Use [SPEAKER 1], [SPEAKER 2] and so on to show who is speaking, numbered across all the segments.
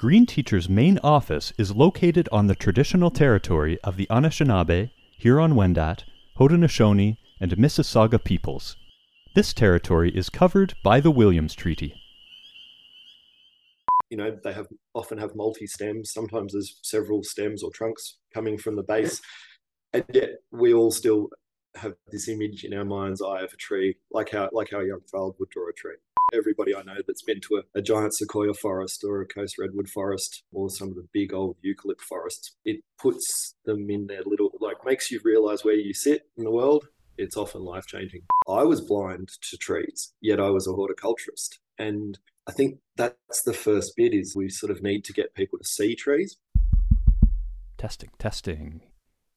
[SPEAKER 1] Green Teacher's main office is located on the traditional territory of the Anishinaabe, Huron-Wendat, Haudenosaunee, and Mississauga peoples. This territory is covered by the Williams Treaty.
[SPEAKER 2] You know, they have often have multi stems. Sometimes there's several stems or trunks coming from the base, and yet we all still have this image in our mind's eye of a tree, like how like how a young child would draw a tree. Everybody I know that's been to a, a, giant sequoia forest or a coast redwood forest or some of the big old eucalypt forests, it puts them in their little, like, makes you realize where you sit in the world. It's often life changing. I was blind to trees, yet I was a horticulturist. And I think that's the first bit is we sort of need to get people to see trees.
[SPEAKER 1] Testing, testing.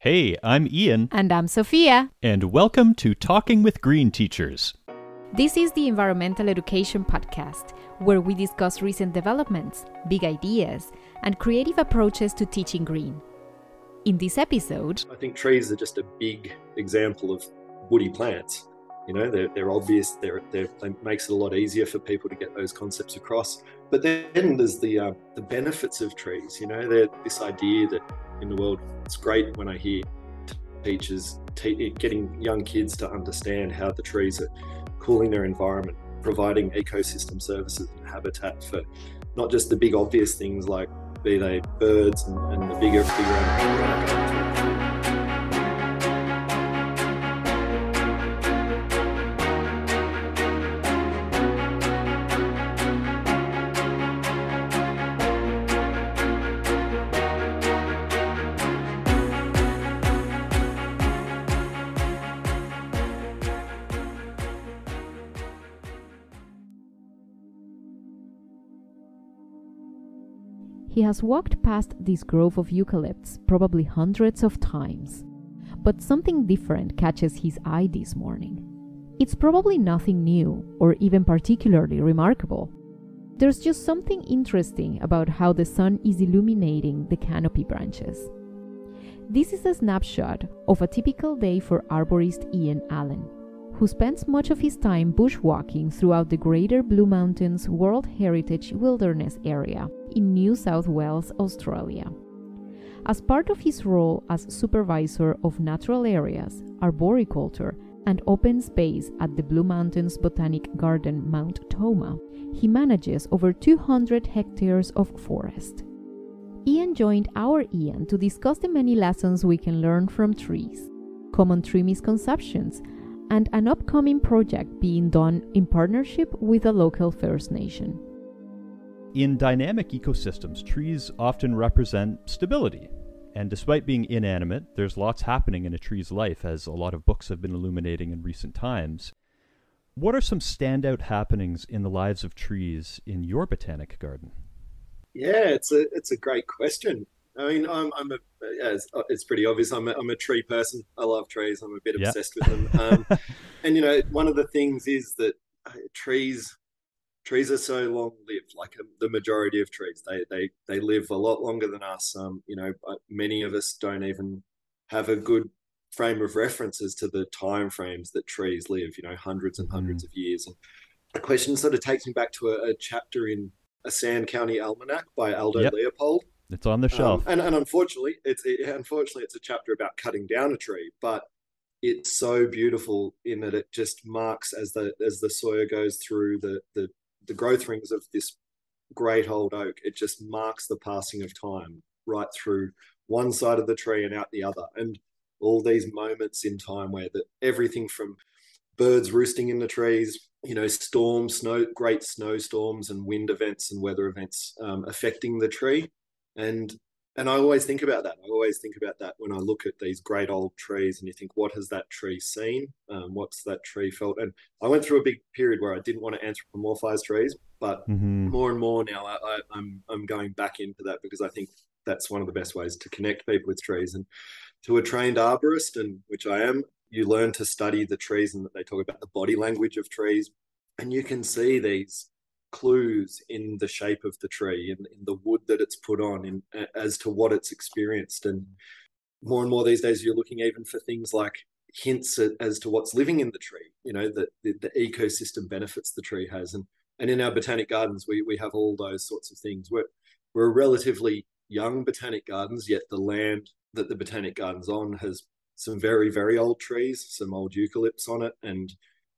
[SPEAKER 1] Hey, I'm Ian.
[SPEAKER 3] And I'm Sophia.
[SPEAKER 1] And welcome to Talking with Green Teachers.
[SPEAKER 3] This is the Environmental Education Podcast, where we discuss recent developments, big ideas, and creative approaches to teaching green. In this episode,
[SPEAKER 2] I think trees are just a big example of woody plants. You know, they're, they're obvious, they're, they're, they makes it a lot easier for people to get those concepts across. But then there's the, uh, the benefits of trees. You know, this idea that in the world. It's great when I hear teachers te- getting young kids to understand how the trees are cooling their environment, providing ecosystem services and habitat for not just the big obvious things like be they birds and, and the bigger, bigger animals.
[SPEAKER 3] He has walked past this grove of eucalypts probably hundreds of times. But something different catches his eye this morning. It's probably nothing new or even particularly remarkable. There's just something interesting about how the sun is illuminating the canopy branches. This is a snapshot of a typical day for arborist Ian Allen who spends much of his time bushwalking throughout the Greater Blue Mountains World Heritage Wilderness Area in New South Wales, Australia. As part of his role as supervisor of natural areas, arboriculture, and open space at the Blue Mountains Botanic Garden Mount Tomah, he manages over 200 hectares of forest. Ian joined our Ian to discuss the many lessons we can learn from trees, common tree misconceptions, and an upcoming project being done in partnership with a local First Nation.
[SPEAKER 1] In dynamic ecosystems, trees often represent stability. And despite being inanimate, there's lots happening in a tree's life, as a lot of books have been illuminating in recent times. What are some standout happenings in the lives of trees in your botanic garden?
[SPEAKER 2] Yeah, it's a it's a great question. I mean, I'm, I'm a, it's, it's pretty obvious. I'm a, I'm a tree person. I love trees. I'm a bit yep. obsessed with them. Um, and you know, one of the things is that uh, trees, trees are so long lived. Like um, the majority of trees, they they they live a lot longer than us. Um, you know, many of us don't even have a good frame of references to the time frames that trees live. You know, hundreds and 100s mm. of years. And the question sort of takes me back to a, a chapter in a Sand County Almanac by Aldo yep. Leopold
[SPEAKER 1] it's on the um, shelf.
[SPEAKER 2] Um, and, and unfortunately, it's it, unfortunately it's a chapter about cutting down a tree, but it's so beautiful in that it just marks as the as the Sawyer goes through the the the growth rings of this great old oak. It just marks the passing of time right through one side of the tree and out the other, and all these moments in time where that everything from birds roosting in the trees, you know, storms, snow, great snowstorms and wind events and weather events um, affecting the tree and and I always think about that. I always think about that when I look at these great old trees, and you think, what has that tree seen? Um, what's that tree felt? And I went through a big period where I didn't want to anthropomorphize trees, but mm-hmm. more and more now, I, I, I'm I'm going back into that because I think that's one of the best ways to connect people with trees. And to a trained arborist, and which I am, you learn to study the trees, and they talk about the body language of trees, and you can see these clues in the shape of the tree, in, in the wood that it's put on, in, as to what it's experienced. And more and more these days, you're looking even for things like hints at, as to what's living in the tree. You know, the, the, the ecosystem benefits the tree has, and and in our botanic gardens, we we have all those sorts of things. We're we're relatively young botanic gardens, yet the land that the botanic gardens on has some very very old trees, some old eucalypts on it, and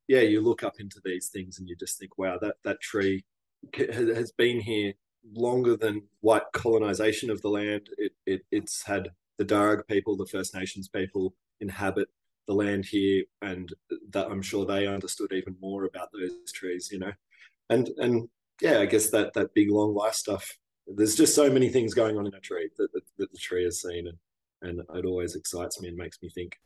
[SPEAKER 2] yeah, you look up into these things and you just think, wow, that that tree has been here longer than white colonization of the land. It, it it's had the Darug people, the First Nations people inhabit the land here, and that I'm sure they understood even more about those trees, you know, and and yeah, I guess that that big long life stuff. There's just so many things going on in a tree that, that, that the tree has seen, and and it always excites me and makes me think.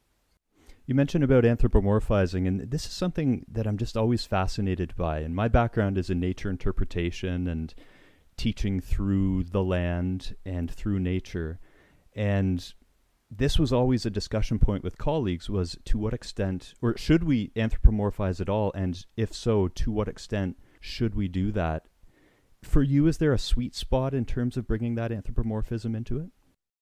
[SPEAKER 1] You mentioned about anthropomorphizing, and this is something that I'm just always fascinated by. And my background is in nature interpretation and teaching through the land and through nature. And this was always a discussion point with colleagues was to what extent or should we anthropomorphize at all and if so to what extent should we do that for you is there a sweet spot in terms of bringing that anthropomorphism into it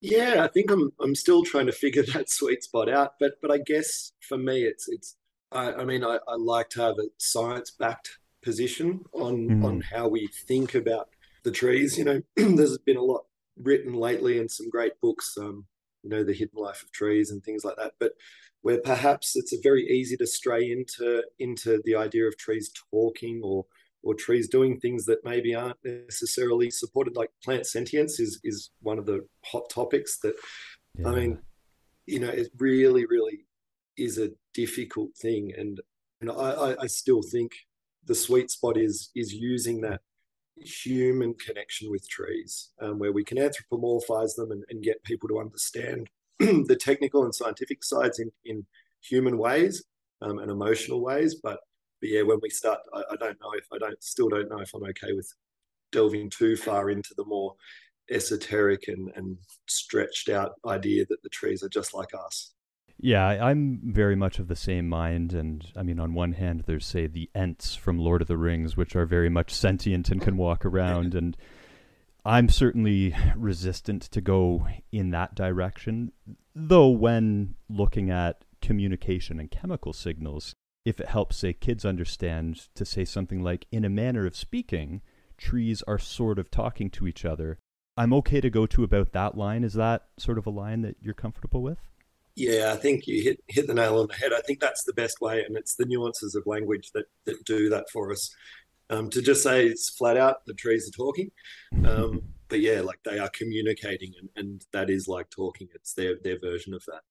[SPEAKER 2] yeah i think i'm i'm still trying to figure that sweet spot out but but i guess for me it's it's i, I mean I, I like to have a science backed position on mm. on how we think about the trees you know there's been a lot written lately and some great books um you know the hidden life of trees and things like that but where perhaps it's very easy to stray into into the idea of trees talking or or trees doing things that maybe aren't necessarily supported like plant sentience is is one of the hot topics that yeah. i mean you know it really really is a difficult thing and know I, I still think the sweet spot is is using that human connection with trees, um, where we can anthropomorphize them and, and get people to understand the technical and scientific sides in, in human ways um, and emotional ways. But, but yeah, when we start, I, I, don't know if I don't still don't know if I'm okay with delving too far into the more esoteric and, and stretched out idea that the trees are just like us.
[SPEAKER 1] Yeah, I'm very much of the same mind. And I mean, on one hand, there's, say, the Ents from Lord of the Rings, which are very much sentient and can walk around. And I'm certainly resistant to go in that direction. Though, when looking at communication and chemical signals, if it helps, say, kids understand to say something like, in a manner of speaking, trees are sort of talking to each other. I'm okay to go to about that line. Is that sort of a line that you're comfortable with?
[SPEAKER 2] Yeah, I think you hit hit the nail on the head. I think that's the best way, and it's the nuances of language that that do that for us. Um, to just say it's flat out, the trees are talking, um, but yeah, like they are communicating, and, and that is like talking. It's their their version of that.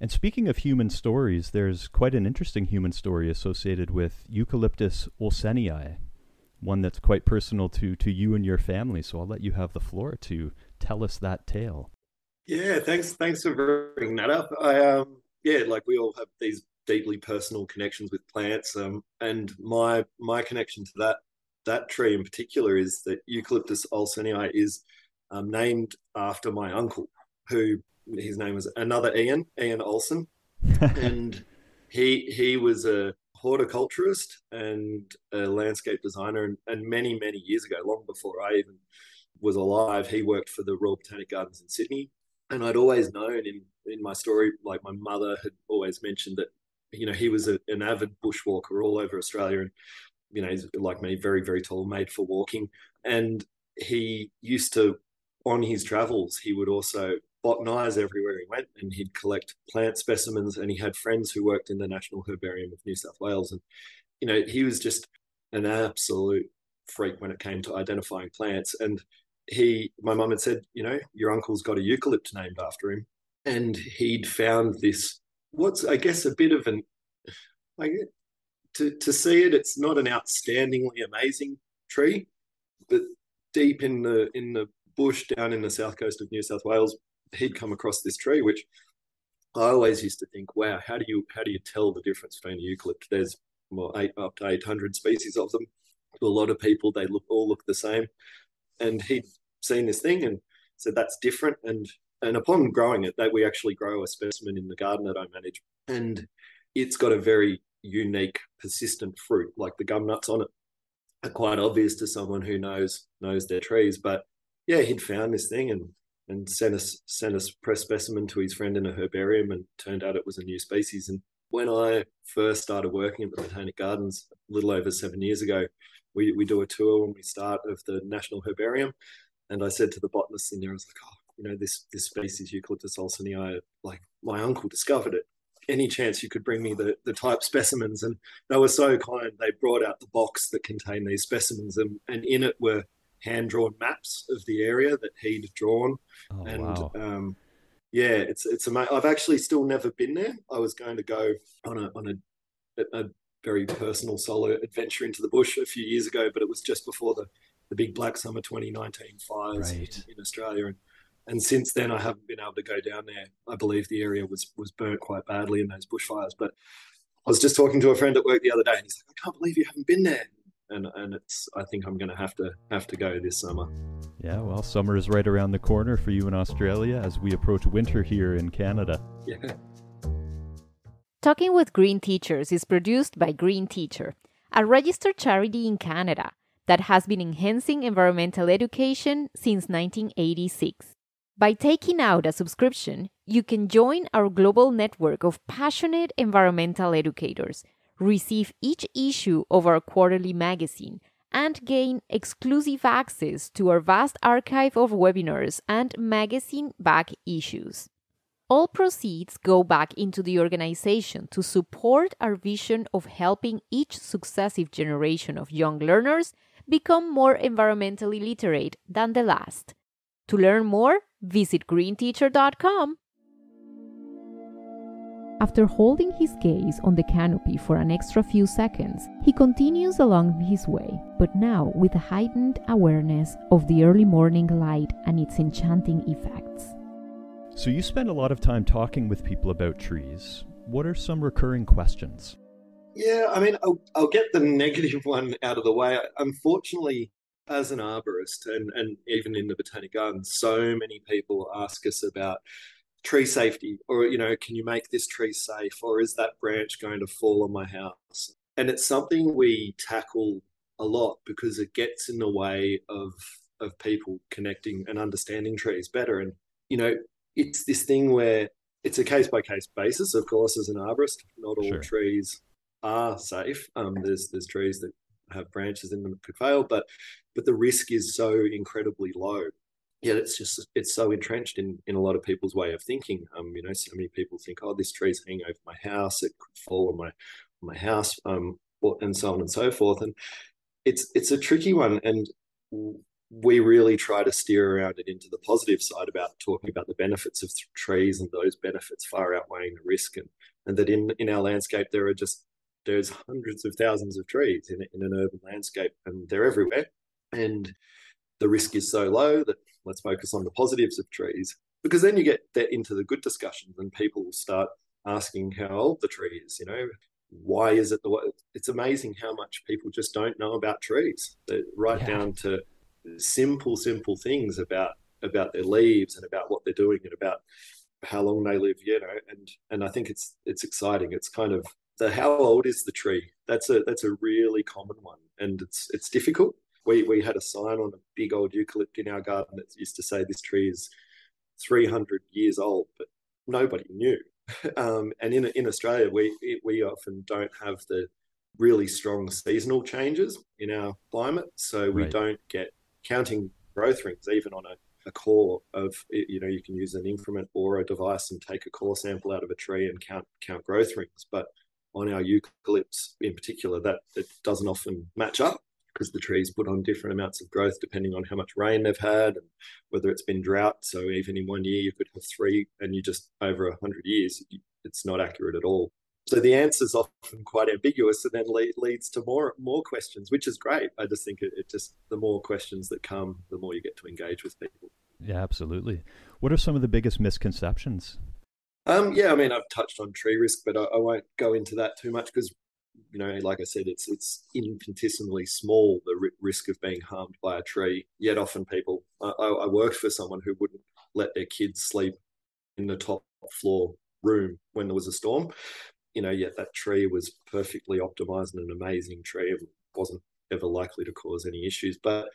[SPEAKER 1] And speaking of human stories, there's quite an interesting human story associated with Eucalyptus olsenii, one that's quite personal to to you and your family. So I'll let you have the floor to tell us that tale.
[SPEAKER 2] Yeah, thanks. Thanks for bringing that up. I um, yeah, like we all have these deeply personal connections with plants. Um, and my my connection to that that tree in particular is that Eucalyptus olsenii is um, named after my uncle, who his name was another Ian, Ian Olsen, and he he was a horticulturist and a landscape designer, and, and many many years ago, long before I even was alive, he worked for the Royal Botanic Gardens in Sydney. And I'd always known in in my story, like my mother had always mentioned that, you know, he was a, an avid bushwalker all over Australia, and you know, he's like me, very very tall, made for walking, and he used to, on his travels, he would also botanize everywhere he went, and he'd collect plant specimens, and he had friends who worked in the National Herbarium of New South Wales, and you know, he was just an absolute freak when it came to identifying plants, and he, my mum had said, you know, your uncle's got a eucalypt named after him, and he'd found this. What's I guess a bit of an, like, to to see it, it's not an outstandingly amazing tree, but deep in the in the bush down in the south coast of New South Wales, he'd come across this tree, which I always used to think, wow, how do you how do you tell the difference between a eucalypt? There's well, eight up to eight hundred species of them. To a lot of people, they look all look the same and he'd seen this thing and said that's different and and upon growing it that we actually grow a specimen in the garden that i manage and it's got a very unique persistent fruit like the gum nuts on it are quite obvious to someone who knows knows their trees but yeah he'd found this thing and and sent us sent us press specimen to his friend in a herbarium and turned out it was a new species and when i first started working at the botanic gardens a little over seven years ago we, we do a tour when we start of the National Herbarium. And I said to the botanist in there, I was like, oh, you know, this this species Eucalyptus olsenii, like my uncle discovered it. Any chance you could bring me the the type specimens? And they were so kind. They brought out the box that contained these specimens, and, and in it were hand drawn maps of the area that he'd drawn.
[SPEAKER 1] Oh,
[SPEAKER 2] and
[SPEAKER 1] wow.
[SPEAKER 2] um, yeah, it's it's amazing. I've actually still never been there. I was going to go on a on a, a very personal solo adventure into the bush a few years ago, but it was just before the the big Black Summer 2019 fires
[SPEAKER 1] Right.
[SPEAKER 2] in, in Australia, and and since then I haven't been able to go down there. I believe the area was was burnt quite badly in those bushfires. But I was just talking to a friend at work the other day, and he's like, "I can't believe you haven't been there." And and it's I think I'm going to have to have to go this summer.
[SPEAKER 1] Yeah, well, summer is right around the corner for you in Australia as we approach winter here in Canada.
[SPEAKER 2] Yeah.
[SPEAKER 3] Talking with Green Teachers is produced by Green Teacher, a registered charity in Canada that has been enhancing environmental education since 1986. By taking out a subscription, you can join our global network of passionate environmental educators, receive each issue of our quarterly magazine, and gain exclusive access to our vast archive of webinars and magazine back issues. All proceeds go back into the organization to support our vision of helping each successive generation of young learners become more environmentally literate than the last. To learn more, visit greenteacher.com. After holding his gaze on the canopy for an extra few seconds, he continues along his way, but now with a heightened awareness of the early morning light and its enchanting effects.
[SPEAKER 1] So, you spend a lot of time talking with people about trees. What are some recurring questions?
[SPEAKER 2] Yeah, I mean, I'll, I'll get the negative one out of the way. Unfortunately, as an arborist and, and even in the botanic garden, so many people ask us about tree safety or, you know, can you make this tree safe or is that branch going to fall on my house? And it's something we tackle a lot because it gets in the way of of people connecting and understanding trees better. And, you know, it's this thing where it's a case by case basis, of course, as an arborist. Not all
[SPEAKER 1] Sure.
[SPEAKER 2] trees are safe. Um, there's there's trees that have branches in them that could fail, but but the risk is so incredibly low. Yet it's just it's so entrenched in in a lot of people's way of thinking. Um, you know, so many people think, oh, this tree's hanging over my house, it could fall on my my house, um, and so on and so forth. And it's it's a tricky one, and we really try to steer around it into the positive side about talking about the benefits of trees and those benefits far outweighing the risk, and and that in in our landscape there are just there's hundreds of thousands of trees in, in an urban landscape and they're everywhere and the risk is so low that let's focus on the positives of trees because then you get that into the good discussions and people will start asking how old the tree is you know why is it the way it's amazing how much people just don't know about trees. They're right
[SPEAKER 1] Yeah.
[SPEAKER 2] down to simple simple things about about their leaves and about what they're doing and about how long they live you know and and i think it's it's exciting. It's kind of the how old is the tree? That's a that's a really common one and it's it's difficult we we had a sign on a big old eucalypt in our garden that used to say this tree is 300 years old but nobody knew. Um, and in in australia we we often don't have the really strong seasonal changes in our climate so we
[SPEAKER 1] Right.
[SPEAKER 2] don't get counting growth rings even on a a core of you know you can use an increment or a device and take a core sample out of a tree and count count growth rings. But on our eucalypts in particular that it doesn't often match up because the trees put on different amounts of growth depending on how much rain they've had and whether it's been drought so even in one year you could have three and you just over a 100 years it's not accurate at all so the answer is often quite ambiguous and then le- leads to more more questions which is great i just think it, it just the more questions that come the more you get to engage with people
[SPEAKER 1] Yeah, absolutely. What are some of the biggest misconceptions?
[SPEAKER 2] Um, yeah, I mean, I've touched on tree risk, but I, I won't go into that too much because, you know, like I said, it's it's infinitesimally small the ri- risk of being harmed by a tree. Yet often people, I, I I worked for someone who wouldn't let their kids sleep in the top floor room when there was a storm. You know, yet that tree was perfectly optimized and an amazing tree. It wasn't ever likely to cause any issues, but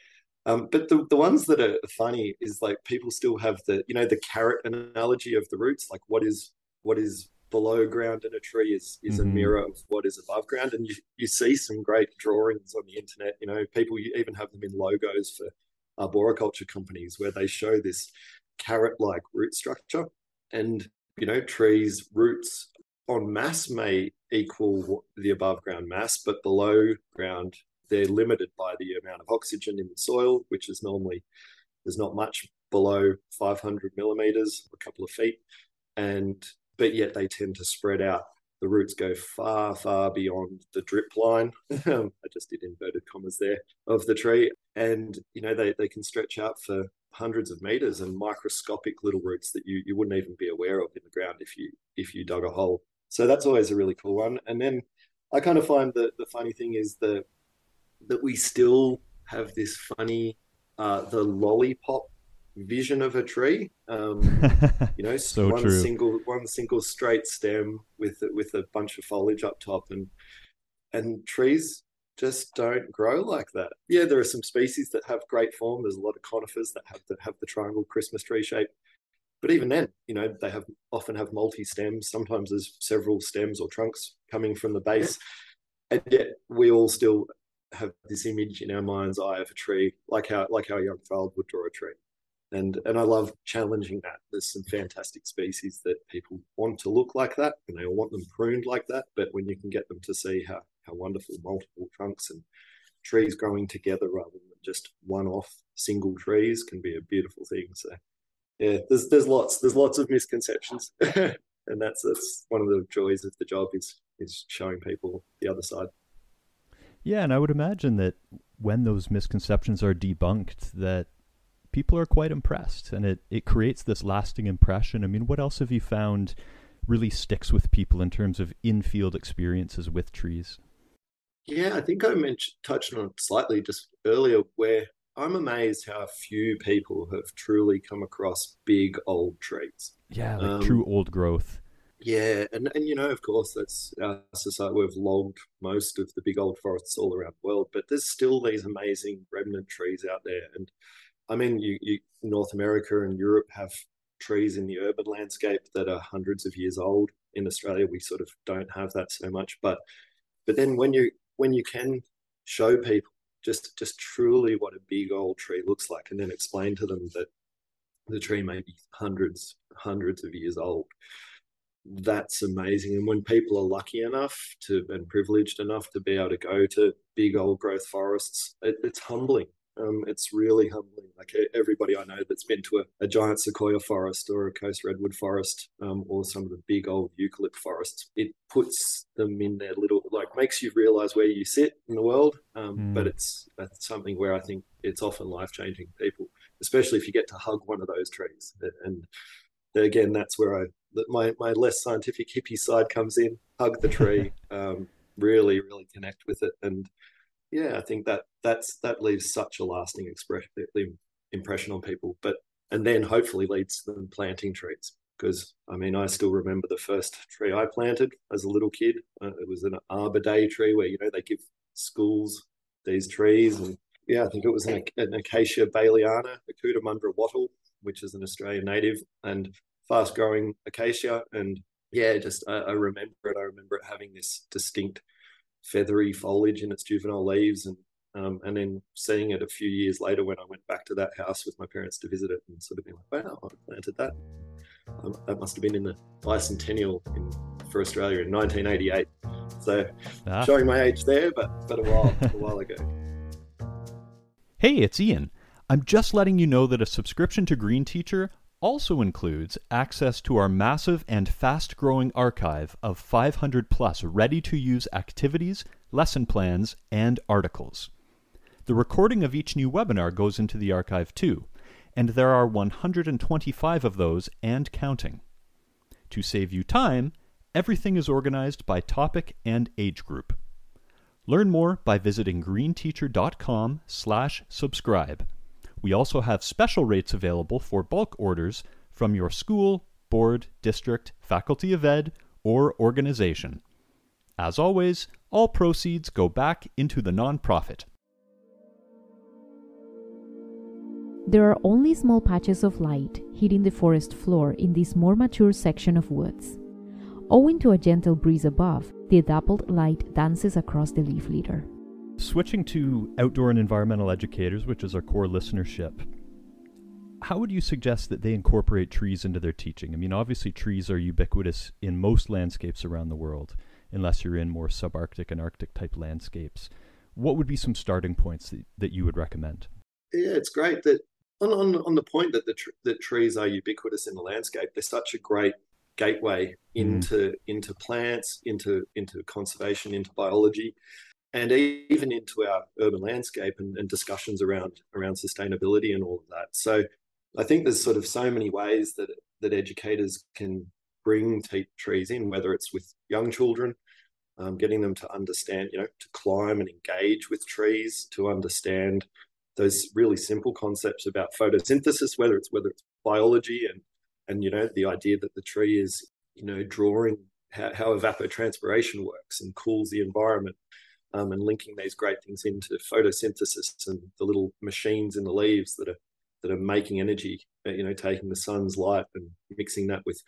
[SPEAKER 2] um, but the, the ones that are funny is like people still have the you know the carrot analogy of the roots like what is what is below ground in a tree is is
[SPEAKER 1] Mhm.
[SPEAKER 2] a mirror of what is above ground. And you, you see some great drawings on the internet. You know people you even have them in logos for arboriculture companies where they show this carrot-like root structure, and you know, trees' roots on mass may equal the above ground mass, but below ground they're limited by the amount of oxygen in the soil, which is normally there's not much below 500 millimeters, a couple of feet, and but yet they tend to spread out. The roots go far, far beyond the drip line. I just did inverted commas there of the tree, and you know they they can stretch out for hundreds of meters and microscopic little roots that you you wouldn't even be aware of in the ground if you if you dug a hole. So that's always a really cool one. And then I kind of find that the funny thing is that that we still have this funny uh, the lollipop vision of a tree. Um, you know,
[SPEAKER 1] so
[SPEAKER 2] one
[SPEAKER 1] true.
[SPEAKER 2] single one single straight stem with with a bunch of foliage up top, and and trees just don't grow like that. Yeah, there are some species that have great form. There's a lot of conifers that have that have the triangle Christmas tree shape. But even then, you know, they have often have multi stems. Sometimes there's several stems or trunks coming from the base, and yet we all still have this image in our mind's eye of a tree, like how like how a young child would draw a tree. And and I love challenging that. There's some fantastic species that people want to look like that, and they all want them pruned like that. But when you can get them to see how how wonderful multiple trunks and trees growing together rather than just one-off single trees can be a beautiful thing. So yeah, there's there's lots there's lots of misconceptions, and that's that's one of the joys of the job is is showing people the other side.
[SPEAKER 1] Yeah, and I would imagine that when those misconceptions are debunked, that people are quite impressed, and it it creates this lasting impression. I mean, what else have you found really sticks with people in terms of in-field experiences with trees?
[SPEAKER 2] Yeah, I think I mentioned touched on it slightly just earlier, where I'm amazed how few people have truly come across big old trees.
[SPEAKER 1] Yeah, like
[SPEAKER 2] Um,
[SPEAKER 1] true old growth.
[SPEAKER 2] Yeah, and, and you know, of course, that's our society. We've logged most of the big old forests all around the world, but there's still these amazing remnant trees out there. And I mean, you, you North America and Europe have trees in the urban landscape that are hundreds of years old. In Australia, we sort of don't have that so much. But but then when you when you can show people just just truly what a big old tree looks like, and then explain to them that the tree may be hundreds hundreds of years old that's amazing. And when people are lucky enough to and privileged enough to be able to go to big old growth forests, it, it's humbling. Um, it's really humbling. Like everybody I know that's been to a, a giant sequoia forest or a coast redwood forest um, or some of the big old eucalypt forests, it puts them in their little like makes you realize where you sit in the world. Um,
[SPEAKER 1] Mm.
[SPEAKER 2] But it's that's something where I think it's often life changing people, especially if you get to hug one of those trees. And again, that's where I my my less scientific hippie side comes in. Hug the tree, um, really, really connect with it, and yeah, I think that that's that leaves such a lasting impression on people. But and then hopefully leads to them planting trees. Because I mean, I still remember the first tree I planted as a little kid. Uh, it was an Arbor Day tree where you know they give schools these trees, and yeah, I think it was an, an Acacia baileyana, a Cootamundra wattle, which is an Australian native, and fast growing acacia. And yeah, just I, I remember it. I remember it having this distinct feathery foliage in its juvenile leaves. And um, and then seeing it a few years later when I went back to that house with my parents to visit it and sort of being like, wow, I planted that. Um, that must have been in the bicentennial in, for Australia in 1988. So
[SPEAKER 1] Ah.
[SPEAKER 2] showing my age there, but but a while a while ago.
[SPEAKER 1] Hey, it's Ian. I'm just letting you know that a subscription to Green Teacher also includes access to our massive and fast growing archive of 500 plus ready to use activities, lesson plans, and articles. The recording of each new webinar goes into the archive too, and there are 125 of those and counting. To save you time, everything is organized by topic and age group. Learn more by visiting greenteacher.com slash subscribe. We also have special rates available for bulk orders from your school, board, district, faculty of ed, or organization. As always, all proceeds go back into the nonprofit.
[SPEAKER 3] There are only small patches of light hitting the forest floor in this more mature section of woods. Owing to a gentle breeze above, the dappled light dances across the leaf litter.
[SPEAKER 1] Switching to outdoor and environmental educators, which is our core listenership, how would you suggest that they incorporate trees into their teaching? I mean, obviously, trees are ubiquitous in most landscapes around the world, unless you're in more subarctic and arctic type landscapes. What would be some starting points that, that you would recommend?
[SPEAKER 2] Yeah, it's great that on, on, on the point that the tr- that trees are ubiquitous in the landscape, they're such a great gateway mm. into mm. into plants, into into conservation, into biology, and even into our urban landscape and, and discussions around around sustainability and all of that. So I think there's sort of so many ways that that educators can bring trees in, whether it's with young children, um, getting them to understand, you know, to climb and engage with trees, to understand those really simple concepts about photosynthesis, whether it's whether it's biology and and you know the idea that the tree is you know drawing how, how evapotranspiration works and cools the environment um, and linking these great things into photosynthesis and the little machines in the leaves that are that are making energy uh, you know taking the sun's light and mixing that with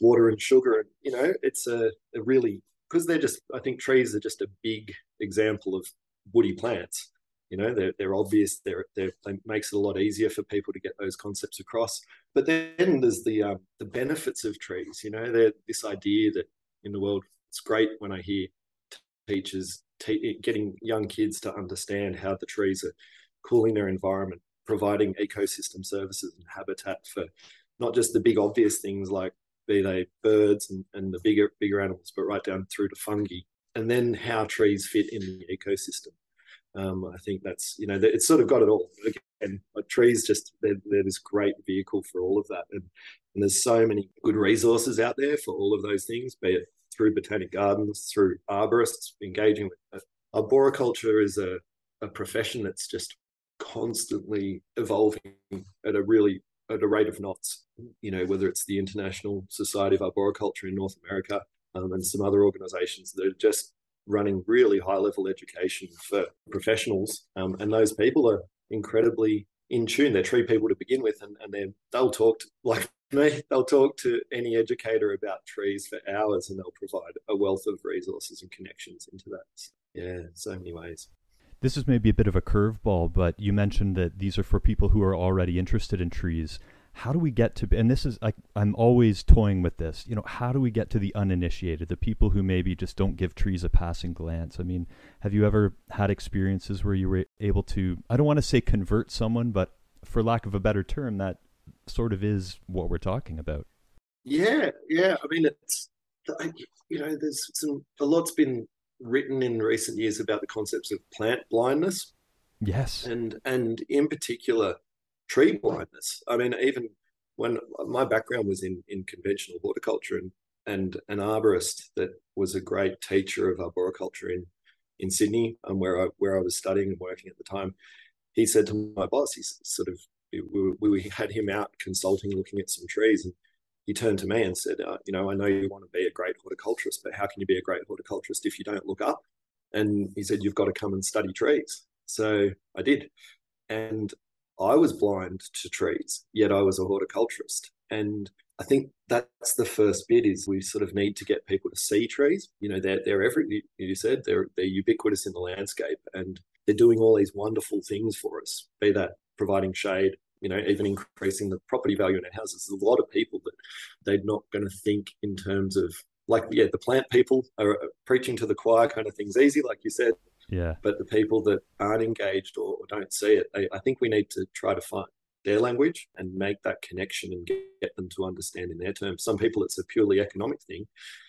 [SPEAKER 2] water and sugar. And you know it's a, a really because they're just i think trees are just a big example of woody plants. You know they're, they're obvious they're, they're it makes it a lot easier for people to get those concepts across. But then there's the um, the benefits of trees. You know they're, this idea that in the world it's great when i hear teachers te- getting young kids to understand how the trees are cooling their environment providing ecosystem services and habitat for not just the big obvious things like be they birds and, and the bigger bigger animals but right down through to fungi and then how trees fit in the ecosystem um, I think that's you know it's sort of got it all. Again, trees just they're, they're, this great vehicle for all of that, and, and there's so many good resources out there for all of those things, be it through botanic gardens, through arborists engaging with arboriculture is a, a profession that's just constantly evolving at a really at a rate of knots. You know, whether it's the International Society of Arboriculture in North America um, and some other organisations that are just running really high level education for professionals. Um, and those people are incredibly in tune. They're tree people to begin with, and, and they they'll talk to, like me, they'll talk to any educator about trees for hours and they'll provide a wealth of resources and connections into that. Yeah, so many ways.
[SPEAKER 1] This is maybe a bit of a curveball, but you mentioned that these are for people who are already interested in trees how do we get to and this is I, i'm always toying with this you know how do we get to the uninitiated the people who maybe just don't give trees a passing glance i mean have you ever had experiences where you were able to i don't want to say convert someone but for lack of a better term that sort of is what we're talking about.
[SPEAKER 2] Yeah yeah. I mean it's you know there's some a lot's been written in recent years about the concepts of plant blindness.
[SPEAKER 1] Yes.
[SPEAKER 2] And and in particular tree blindness. I mean, even when my background was in in conventional horticulture and and an arborist that was a great teacher of arboriculture in in Sydney, and where I where I was studying and working at the time, he said to my boss, he sort of we, we had him out consulting, looking at some trees, and he turned to me and said, uh, "You know, I know you want to be a great horticulturist, but how can you be a great horticulturist if you don't look up?" And he said, "You've got to come and study trees." So I did, and I was blind to trees, yet I was a horticulturist. And I think that's the first bit is we sort of need to get people to see trees. You know, they're they're every you said they're they're ubiquitous in the landscape and they're doing all these wonderful things for us, be that providing shade, you know, even increasing the property value in our houses. There's a lot of people that they're not going to think in terms of like yeah, the plant people are uh, preaching to the choir kind of things easy, like you said.
[SPEAKER 1] Yeah.
[SPEAKER 2] But the people that aren't engaged or, or don't see it, they, I think we need to try to find their language and make that connection and get, get them to understand in their terms. Some people it's a purely economic thing,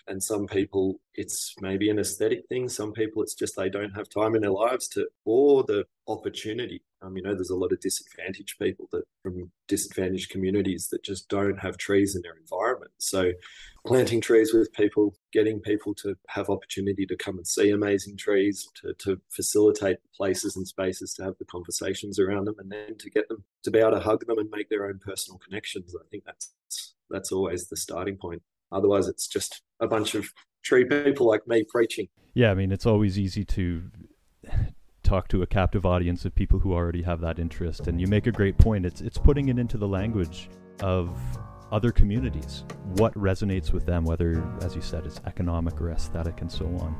[SPEAKER 2] and some people it's maybe an aesthetic thing. Some people it's just they don't have time in their lives to or the opportunity. Um, you know, there's a lot of disadvantaged people that from disadvantaged communities that just don't have trees in their environment. So planting trees with people, getting people to have opportunity to come and see amazing trees, to, to facilitate places and spaces to have the conversations around them, and then to get them to be able to hug them and make their own personal connections. I think that's that's always the starting point. Otherwise, it's just a bunch of tree people like me preaching.
[SPEAKER 1] Yeah, I mean, it's always easy to talk to a captive audience of people who already have that interest, and you make a great point. It's it's putting it into the language of other communities, what resonates with them, whether, as you said, it's economic or aesthetic and so on.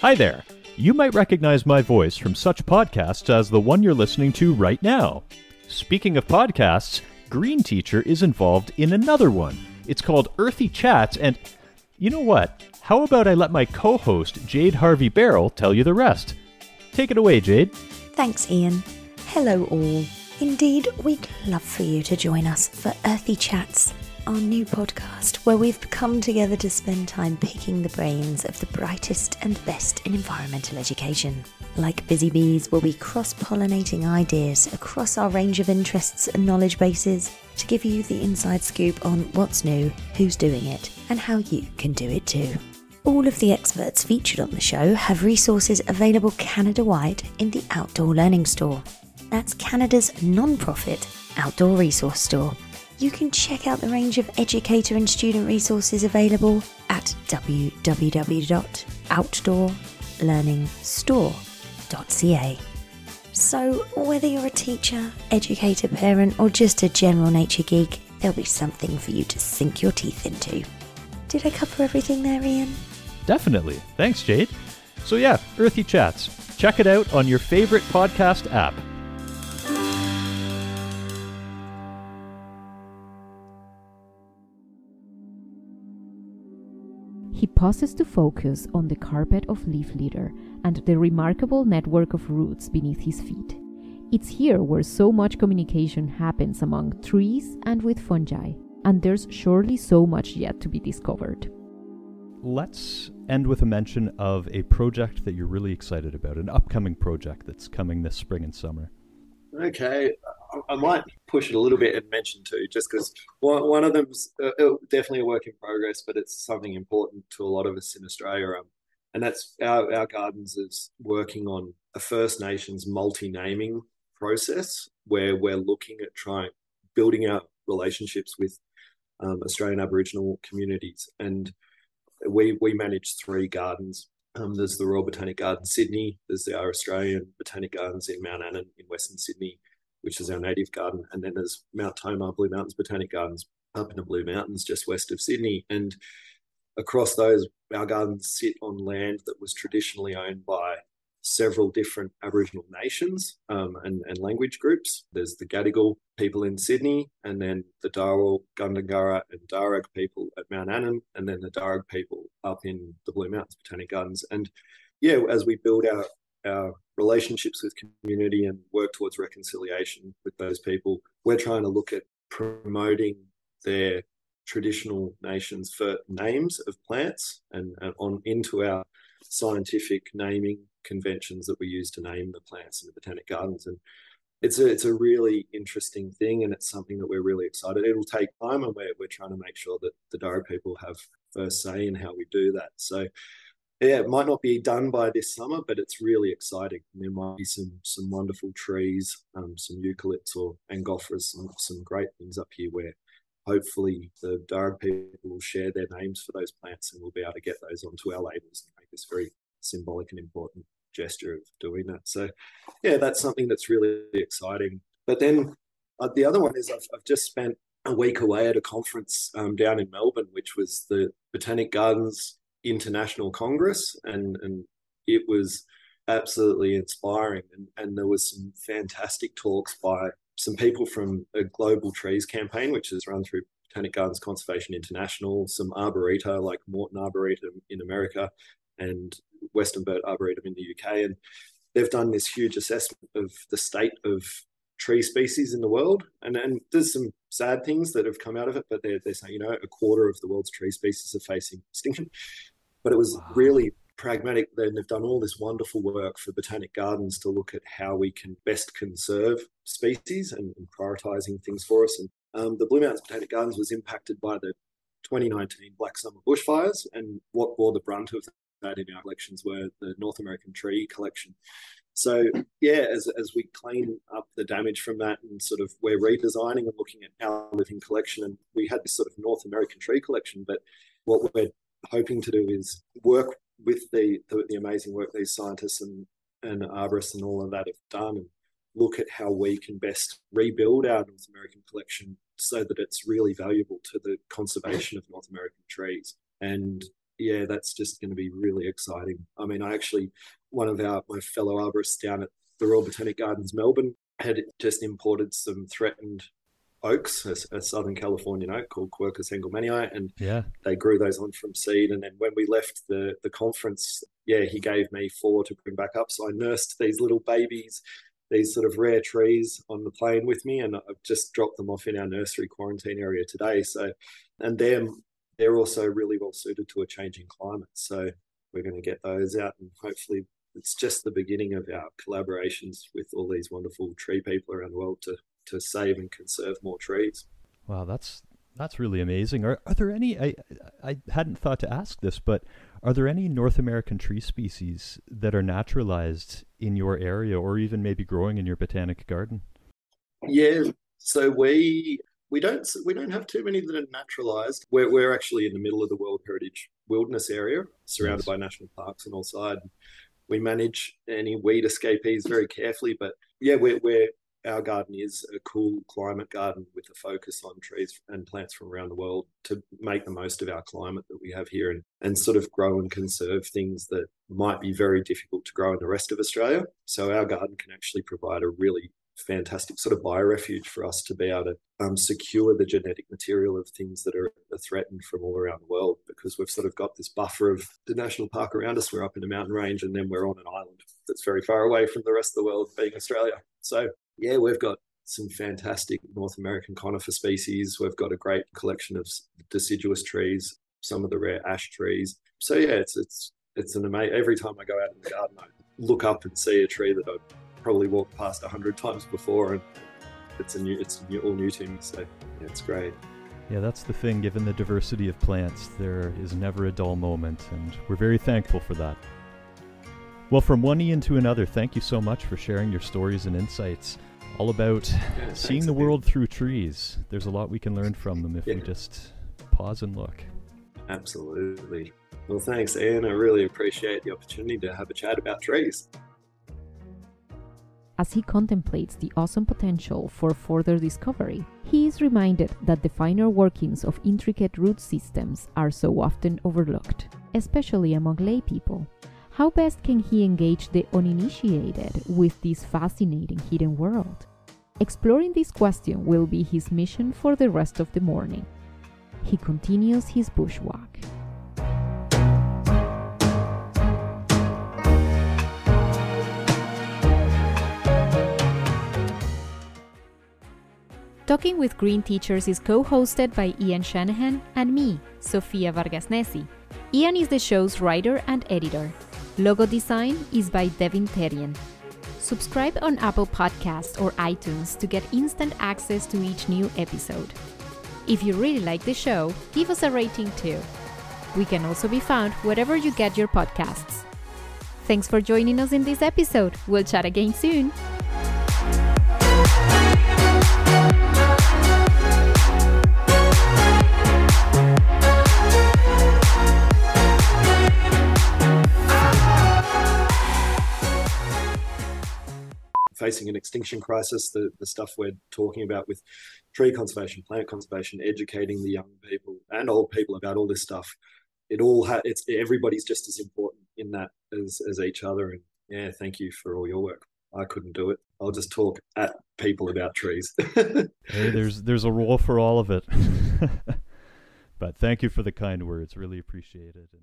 [SPEAKER 1] Hi there. You might recognize my voice from such podcasts as the one you're listening to right now. Speaking of podcasts, Green Teacher is involved in another one. It's called Earthy Chats, and you know what? How about I let my co host, Jade Harvey Barrel, tell you the rest? Take it away, Jade.
[SPEAKER 4] Thanks, Ian. Hello, all. Indeed, we'd love for you to join us for Earthy Chats, our new podcast where we've come together to spend time picking the brains of the brightest and best in environmental education. Like busy bees, we'll be cross pollinating ideas across our range of interests and knowledge bases to give you the inside scoop on what's new, who's doing it, and how you can do it too. All of the experts featured on the show have resources available Canada wide in the Outdoor Learning Store. That's Canada's non profit outdoor resource store you can check out the range of educator and student resources available at www.outdoorlearningstore.ca. So, whether you're a teacher, educator, parent, or just a general nature geek, there'll be something for you to sink your teeth into. Did I cover everything there, Ian?
[SPEAKER 1] Definitely. Thanks, Jade. So, yeah, Earthy Chats. Check it out on your favorite podcast app.
[SPEAKER 3] Pauses to focus on the carpet of leaf litter and the remarkable network of roots beneath his feet. It's here where so much communication happens among trees and with fungi, and there's surely so much yet to be discovered.
[SPEAKER 1] Let's end with a mention of a project that you're really excited about, an upcoming project that's coming this spring and summer.
[SPEAKER 2] Okay, I might push it a little bit and mention too, just because one, one of them's uh, definitely a work in progress, but it's something important to a lot of us in Australia. Um, and that's our, our gardens is working on a First Nations multi-naming process where we're looking at trying building our relationships with um, Australian Aboriginal communities. And we we manage three gardens. Um, there's the Royal Botanic Garden Sydney. There's the our Australian Botanic Gardens in Mount Annan in Western Sydney, which is our native garden. And then there's Mount Tomah Blue Mountains Botanic Gardens up in the Blue Mountains just west of Sydney. And across those, our gardens sit on land that was traditionally owned by several different Aboriginal nations um, and, and, language groups. There's the Gadigal people in Sydney, and then the Dharawal, Gundungurra, and Darug people at Mount Annan, and then the Darug people up in the Blue Mountains Botanic Gardens. And yeah, as we build our our relationships with community and work towards reconciliation with those people. We're trying to look at promoting their traditional nations for names of plants and, and, on into our scientific naming conventions that we use to name the plants in the botanic gardens. And it's a it's a really interesting thing and it's something that we're really excited. It'll take time and we're, we're trying to make sure that the Darug people have first say in how we do that. So yeah, it might not be done by this summer, but it's really exciting. There might be some some wonderful trees, um, some eucalypts or angophores, some, some great things up here where hopefully the Darug people will share their names for those plants and we'll be able to get those onto our labels and make this very symbolic and important gesture of doing that. So, yeah, that's something that's really exciting. But then uh, the other one is I've, I've just spent a week away at a conference um, down in Melbourne, which was the Botanic Gardens international congress and and it was absolutely inspiring. And, and there was some fantastic talks by some people from a global trees campaign which is run through botanic gardens conservation international some arboreta like morton arboretum in america and Westonbirt arboretum in the uk and they've done this huge assessment of the state of tree species in the world and and there's some sad things that have come out of it but they're, they're saying you know a quarter of the world's tree species are facing extinction but it was wow. really pragmatic. Then they've done all this wonderful work for botanic gardens to look at how we can best conserve species and, and prioritizing things for us. And um, the Blue Mountains Botanic Gardens was impacted by the 2019 Black Summer bushfires, and what bore the brunt of that in our collections were the North American tree collection. So yeah, as, as we clean up the damage from that and sort of we're redesigning and looking at our living collection, and we had this sort of North American tree collection, but what we're hoping to do is work with the, the, the amazing work these scientists and, and arborists and all of that have done and look at how we can best rebuild our North American collection so that it's really valuable to the conservation of North American trees. And yeah, that's just going to be really exciting. I mean, I actually, one of our my fellow arborists down at the Royal Botanic Gardens, Melbourne, had just imported some threatened oaks, a, a Southern Californian oak called Quercus engelmannii, and
[SPEAKER 1] yeah,
[SPEAKER 2] they grew those on from seed. And then when we left the the conference, yeah, he gave me four to bring back up. So I nursed these little babies, these sort of rare trees on the plane with me, and I've just dropped them off in our nursery quarantine area today. So, and they're they're also really well suited to a changing climate. So we're going to get those out, and hopefully it's just the beginning of our collaborations with all these wonderful tree people around the world to to save and conserve more trees.
[SPEAKER 1] Wow, that's that's really amazing. Are are there any? I I hadn't thought to ask this, but are there any North American tree species that are naturalized in your area, or even maybe growing in your botanic garden?
[SPEAKER 2] Yeah, so we we don't we don't have too many that are naturalized. We're we're actually in the middle of the World Heritage Wilderness area, surrounded by national parks on all sides. We manage any weed escapees very carefully, but yeah, we're, we're our garden is a cool climate garden with a focus on trees and plants from around the world to make the most of our climate that we have here and, and sort of grow and conserve things that might be very difficult to grow in the rest of Australia. So our garden can actually provide a really fantastic sort of biorefuge for us to be able to um, secure the genetic material of things that are, are, threatened from all around the world because we've sort of got this buffer of the national park around us. We're up in a mountain range and then we're on an island that's very far away from the rest of the world, being Australia. So yeah, we've got some fantastic North American conifer species. We've got a great collection of deciduous trees, some of the rare ash trees. So yeah, it's it's it's an amazing. Every time I go out in the garden, I look up and see a tree that I've probably walked past a hundred times before, and it's a new, it's new, all new to me. So yeah, it's great.
[SPEAKER 1] Yeah, that's the thing. Given the diversity of plants, there is never a dull moment, and we're very thankful for that. Well, from one Ian to another, thank you so much for sharing your stories and insights all about yeah, seeing the world through trees. There's a lot we can learn from them if yeah. we just pause and look.
[SPEAKER 2] Absolutely. Well, thanks, Ian. I really appreciate the opportunity to have a chat about trees.
[SPEAKER 3] As he contemplates the awesome potential for further discovery, he is reminded that the finer workings of intricate root systems are so often overlooked, especially among lay people. How best can he engage the uninitiated with this fascinating hidden world? Exploring this question will be his mission for the rest of the morning. He continues his bushwalk. Talking with Green Teachers is co hosted by Ian Shanahan and me, Sofia Vargas Nesi. Ian is the show's writer and editor. Logo design is by Devin Terrien. Subscribe on Apple Podcasts or iTunes to get instant access to each new episode. If you really like the show, give us a rating too. We can also be found wherever you get your podcasts. Thanks for joining us in this episode. We'll chat again soon.
[SPEAKER 2] Facing an extinction crisis, the, the stuff we're talking about with tree conservation, plant conservation, educating the young people and old people about all this stuff. It all ha- it's everybody's just as important in that as as each other. And yeah, thank you for all your work. I couldn't do it. I'll just talk at people about trees.
[SPEAKER 1] hey, there's there's a role for all of it. but thank you for the kind words. Really appreciate it. And